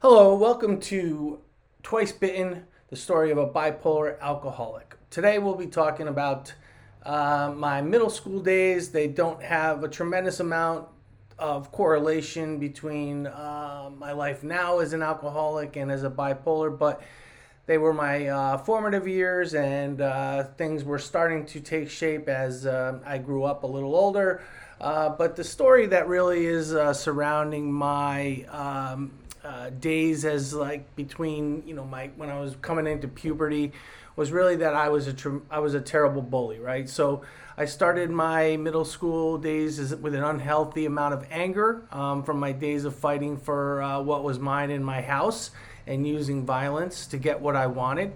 Hello, welcome to Twice Bitten, the story of a bipolar alcoholic. Today we'll be talking about uh, my middle school days. They don't have a tremendous amount of correlation between uh, my life now as an alcoholic and as a bipolar, but they were my uh, formative years, and uh, things were starting to take shape as uh, I grew up a little older. Uh, but the story that really is surrounding my um, uh, days as like between you know my when I was coming into puberty was really that I was a tr- I was a terrible bully, right? So I started my middle school days with an unhealthy amount of anger um, from my days of fighting for uh, what was mine in my house and using violence to get what I wanted.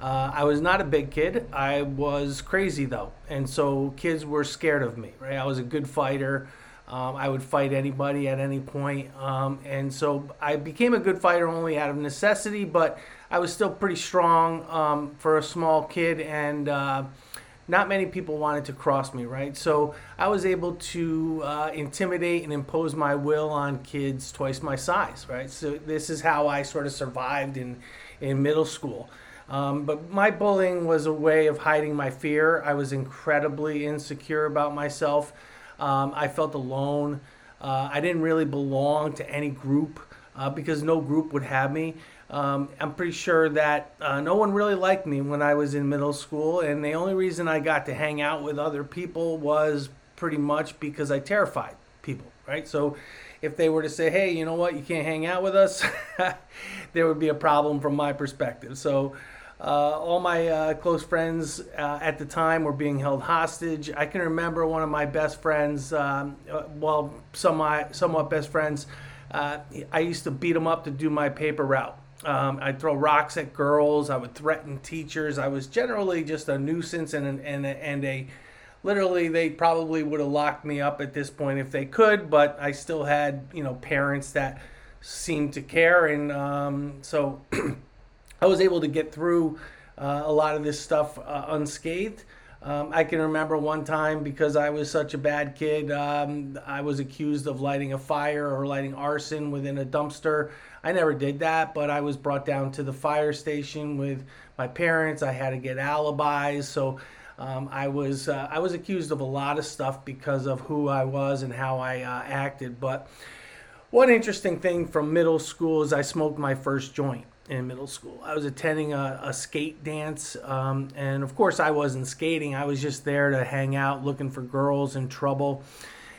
Uh, I was not a big kid. I was crazy though, and so kids were scared of me. Right? I was a good fighter. Um, I would fight anybody at any point. Um, and so I became a good fighter only out of necessity, but I was still pretty strong um, for a small kid, and uh, not many people wanted to cross me, right? So I was able to uh, intimidate and impose my will on kids twice my size, right? So this is how I sort of survived in, in middle school. Um, but my bullying was a way of hiding my fear. I was incredibly insecure about myself. Um, I felt alone. Uh, I didn't really belong to any group uh, because no group would have me. Um, I'm pretty sure that uh, no one really liked me when I was in middle school, and the only reason I got to hang out with other people was pretty much because I terrified people, right? So if they were to say, hey, you know what, you can't hang out with us, there would be a problem from my perspective. So uh, all my uh, close friends uh, at the time were being held hostage. I can remember one of my best friends, um, uh, well, some my somewhat best friends. Uh, I used to beat them up to do my paper route. Um, I'd throw rocks at girls. I would threaten teachers. I was generally just a nuisance and and and a literally they probably would have locked me up at this point if they could, but I still had you know parents that seemed to care, and um, so I was able to get through uh, a lot of this stuff uh, unscathed. Um, I can remember one time because I was such a bad kid, um, I was accused of lighting a fire or lighting arson within a dumpster. I never did that, but I was brought down to the fire station with my parents. I had to get alibis, so um, I was uh, I was accused of a lot of stuff because of who I was and how I uh, acted. But one interesting thing from middle school is I smoked my first joint in middle school. I was attending a, a skate dance, um, and of course, I wasn't skating. I was just there to hang out, looking for girls in trouble.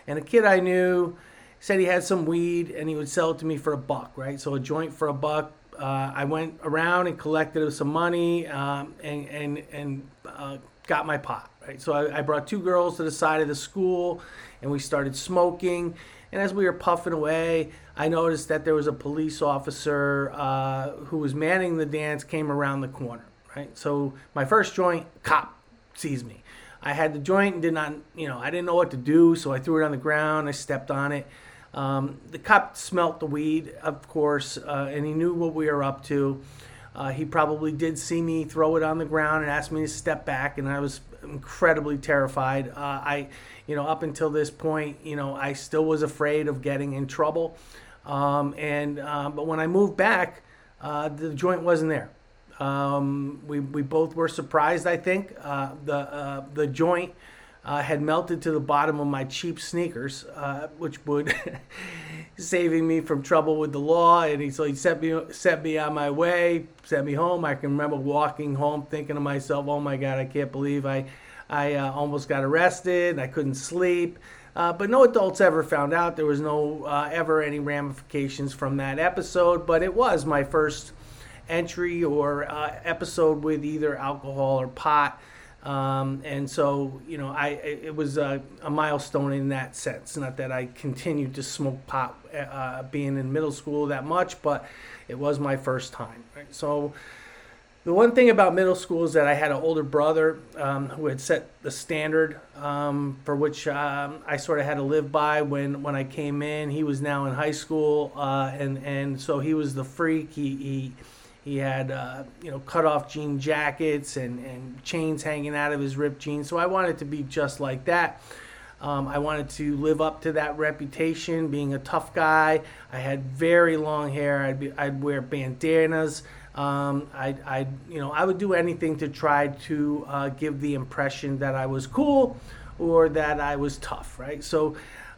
And a kid I knew said he had some weed, and he would sell it to me for a buck, right? So a joint for a buck. Uh, I went around and collected some money um, and and and uh, got my pot, right? So I, I brought two girls to the side of the school, and we started smoking. And as we were puffing away, I noticed that there was a police officer uh, who was manning the dance came around the corner. Right. So my first joint, cop sees me. I had the joint and did not, you know, I didn't know what to do, so I threw it on the ground. I stepped on it. Um, the cop smelt the weed, of course, uh, and he knew what we were up to. Uh, he probably did see me throw it on the ground and asked me to step back, and I was incredibly terrified. Uh, I, you know, up until this point, you know, I still was afraid of getting in trouble. Um, and uh, but when I moved back, uh, the joint wasn't there. Um, we, we both were surprised. I think uh, the uh, the joint uh, had melted to the bottom of my cheap sneakers, uh, which would saving me from trouble with the law. And he so he set me set me on my way, sent me home. I can remember walking home, thinking to myself, "Oh my God, I can't believe I I almost got arrested. I couldn't sleep." Uh, but no adults ever found out. There was no uh, ever any ramifications from that episode. But it was my first entry or uh, episode with either alcohol or pot. Um, and so, you know, I it was a, a, milestone in that sense. Not that I continued to smoke pot uh, being in middle school that much, but it was my first time. Right? So the one thing about middle school is that I had an older brother um, who had set the standard um, for which um, I sort of had to live by when, when I came in. He was now in high school, uh, and and so he was the freak. He he, he had uh, you know cut off jean jackets and, and chains hanging out of his ripped jeans. So I wanted to be just like that. Um, I wanted to live up to that reputation, being a tough guy. I had very long hair. I'd, be, I'd wear bandanas. Um, I, I, you know, I would do anything to try to uh, give the impression that I was cool or that I was tough, right? So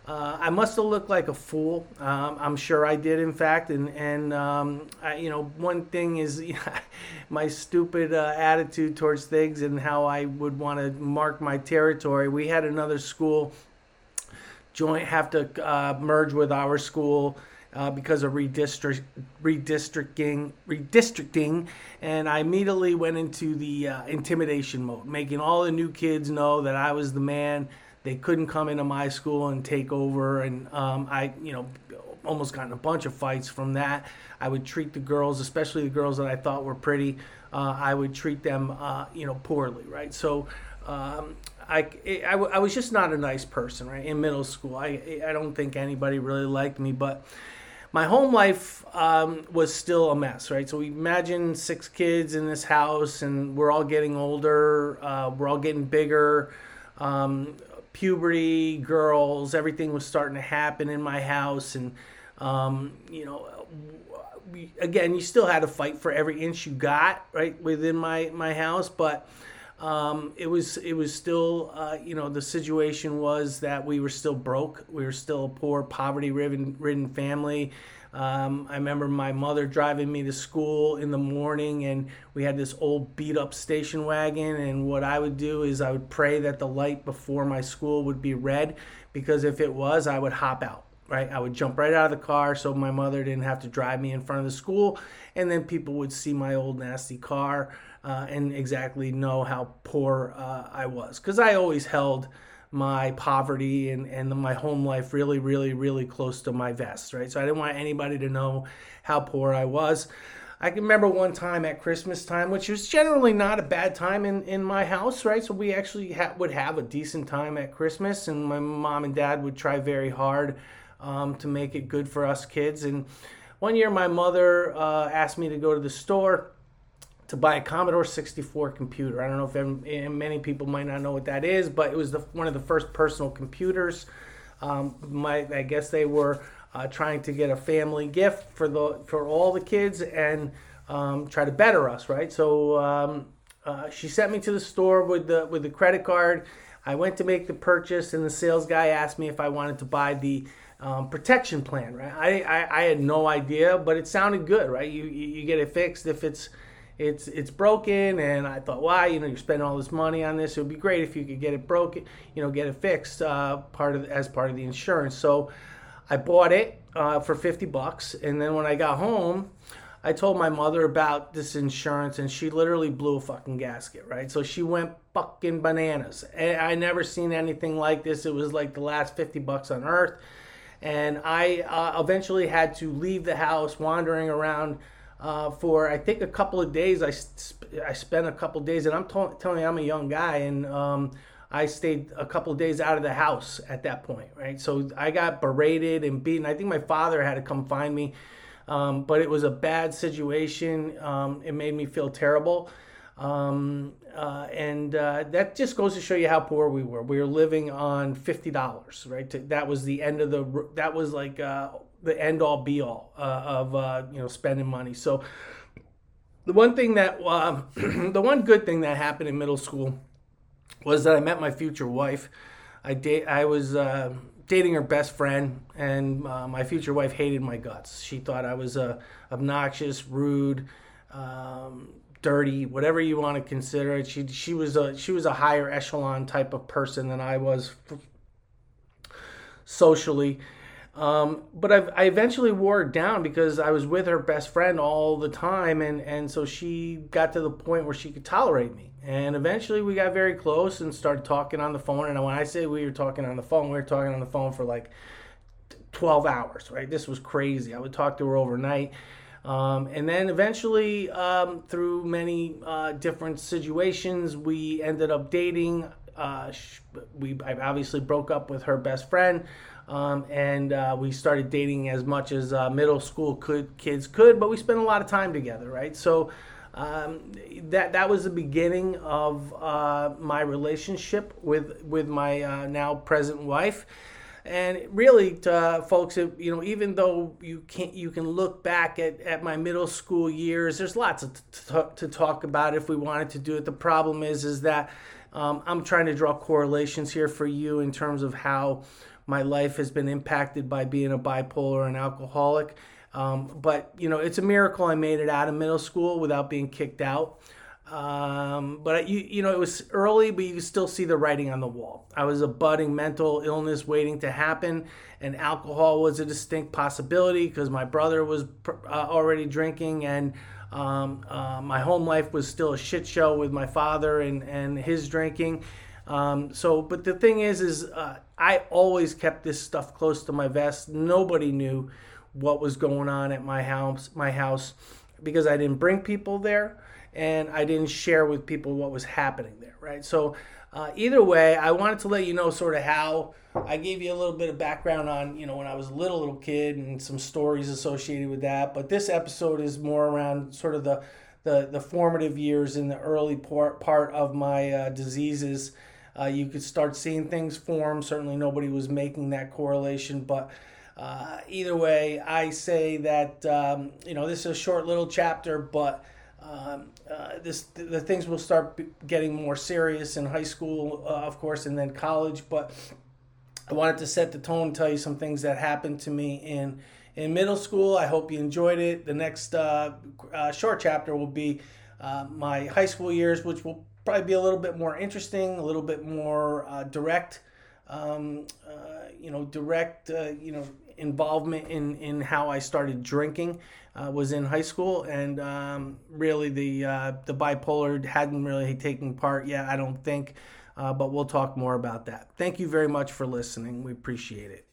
uh, I must have looked like a fool. Um, I'm sure I did, in fact. And and um, I, you know, one thing is my stupid uh, attitude towards things and how I would want to mark my territory. We had another school joint have to uh, merge with our school. Uh, because of redistrict, redistricting, redistricting, and I immediately went into the uh, intimidation mode, making all the new kids know that I was the man they couldn't come into my school and take over, and um, I, you know, almost gotten a bunch of fights from that. I would treat the girls, especially the girls that I thought were pretty, uh, I would treat them, uh, you know, poorly, right? So. Um, I, I, I was just not a nice person, right? In middle school, I, I don't think anybody really liked me, but my home life um, was still a mess, right? So imagine six kids in this house, and we're all getting older, uh, we're all getting bigger. Um, puberty, girls, everything was starting to happen in my house, and um, you know, we, again, you still had to fight for every inch you got right within my my house, but. Um, it was it was still uh, you know the situation was that we were still broke we were still a poor poverty ridden ridden family um, I remember my mother driving me to school in the morning, and we had this old beat up station wagon. And what I would do is I would pray that the light before my school would be red, because if it was, I would hop out. Right, I would jump right out of the car so my mother didn't have to drive me in front of the school, and then people would see my old nasty car uh, and exactly know how poor uh, I was. Because I always held my poverty and, and my home life really, really, really close to my vest, right? So I didn't want anybody to know how poor I was. I can remember one time at Christmas time, which was generally not a bad time in, in my house, right? So we actually ha- would have a decent time at Christmas, and my mom and dad would try very hard um, to make it good for us kids. And one year, my mother uh, asked me to go to the store to buy a Commodore 64 computer. I don't know if many people might not know what that is, but it was the, one of the first personal computers. Um, my, I guess they were uh, trying to get a family gift for the for all the kids and um, try to better us, right? So um, uh, she sent me to the store with the with the credit card. I went to make the purchase, and the sales guy asked me if I wanted to buy the um, protection plan. Right? I, I, I had no idea, but it sounded good, right? You you get it fixed if it's it's it's broken and i thought why? You know you're spending all this money on this. It would be great if you could get it broken you know get it fixed uh, part of as part of the insurance. So i bought it uh, for 50 bucks and then when i got home i told my mother about this insurance and she literally blew a fucking gasket right? So she went fucking bananas. And i never seen anything like this. It was like the last 50 bucks on earth. And i uh, eventually had to leave the house wandering around uh, for I think a couple of days. I, sp- I spent a couple of days, and I'm t- telling you, I'm a young guy, and um, I stayed a couple of days out of the house at that point, right? So I got berated and beaten. I think my father had to come find me, um, but it was a bad situation. Um, it made me feel terrible. Um, uh, and uh, that just goes to show you how poor we were. We were living on fifty dollars, right? That was the end of the. That was like uh, the end all be all uh, of uh, you know spending money. So the one thing that uh, the one good thing that happened in middle school was that I met my future wife. I date I was uh, dating her best friend, and uh, my future wife hated my guts. She thought I was uh, obnoxious, rude. Um, dirty, whatever you want to consider it. She she was a she was a higher echelon type of person than I was socially, um, but I've, i eventually wore it down because I was with her best friend all the time, and, and so she got to the point where she could tolerate me. And eventually we got very close and started talking on the phone. And when I say we were talking on the phone, we were talking on the phone for like 12 hours, right? This was crazy. I would talk to her overnight. Um, and then eventually, um, through many uh, different situations, we ended up dating. Uh, we I obviously broke up with her best friend. Um, and uh, we started dating as much as uh, middle school could, kids could, but we spent a lot of time together, right? So um, that that was the beginning of uh, my relationship with with my uh, now present wife. And really, uh, folks, you know, even though you can't, you can look back at, at my middle school years. There's lots of t- to talk about if we wanted to do it. The problem is, is that um, I'm trying to draw correlations here for you in terms of how my life has been impacted by being a bipolar and alcoholic. Um, but you know, it's a miracle I made it out of middle school without being kicked out. Um, but you you know, it was early, but you still see the writing on the wall. I was a budding mental illness waiting to happen, and alcohol was a distinct possibility because my brother was uh, already drinking and. Um, uh, my home life was still a shit show with my father and, and his drinking. Um, so, but the thing is, is uh, I always kept this stuff close to my vest. Nobody knew what was going on at my house, my house, because I didn't bring people there and I didn't share with people what was happening there, right? So, uh, either way, I wanted to let you know sort of how I gave you a little bit of background on, you know, when I was a little little kid and some stories associated with that. But this episode is more around sort of the the, the formative years in the early part part of my uh, diseases. Uh, you could start seeing things form. Certainly, nobody was making that correlation, but uh, either way, I say that um, you know this is a short little chapter, but um, uh, this the things will start getting more serious in high school, uh, of course, and then college. But I wanted to set the tone, tell you some things that happened to me in in middle school. I hope you enjoyed it. The next uh, uh, short chapter will be uh, my high school years, which will probably be a little bit more interesting, a little bit more direct. Um, you know, direct. you know involvement in, in how I started drinking uh, was in high school, and um, really the uh, the bipolar hadn't really taken part yet. I don't think, uh, but we'll talk more about that. Thank you very much for listening. We appreciate it.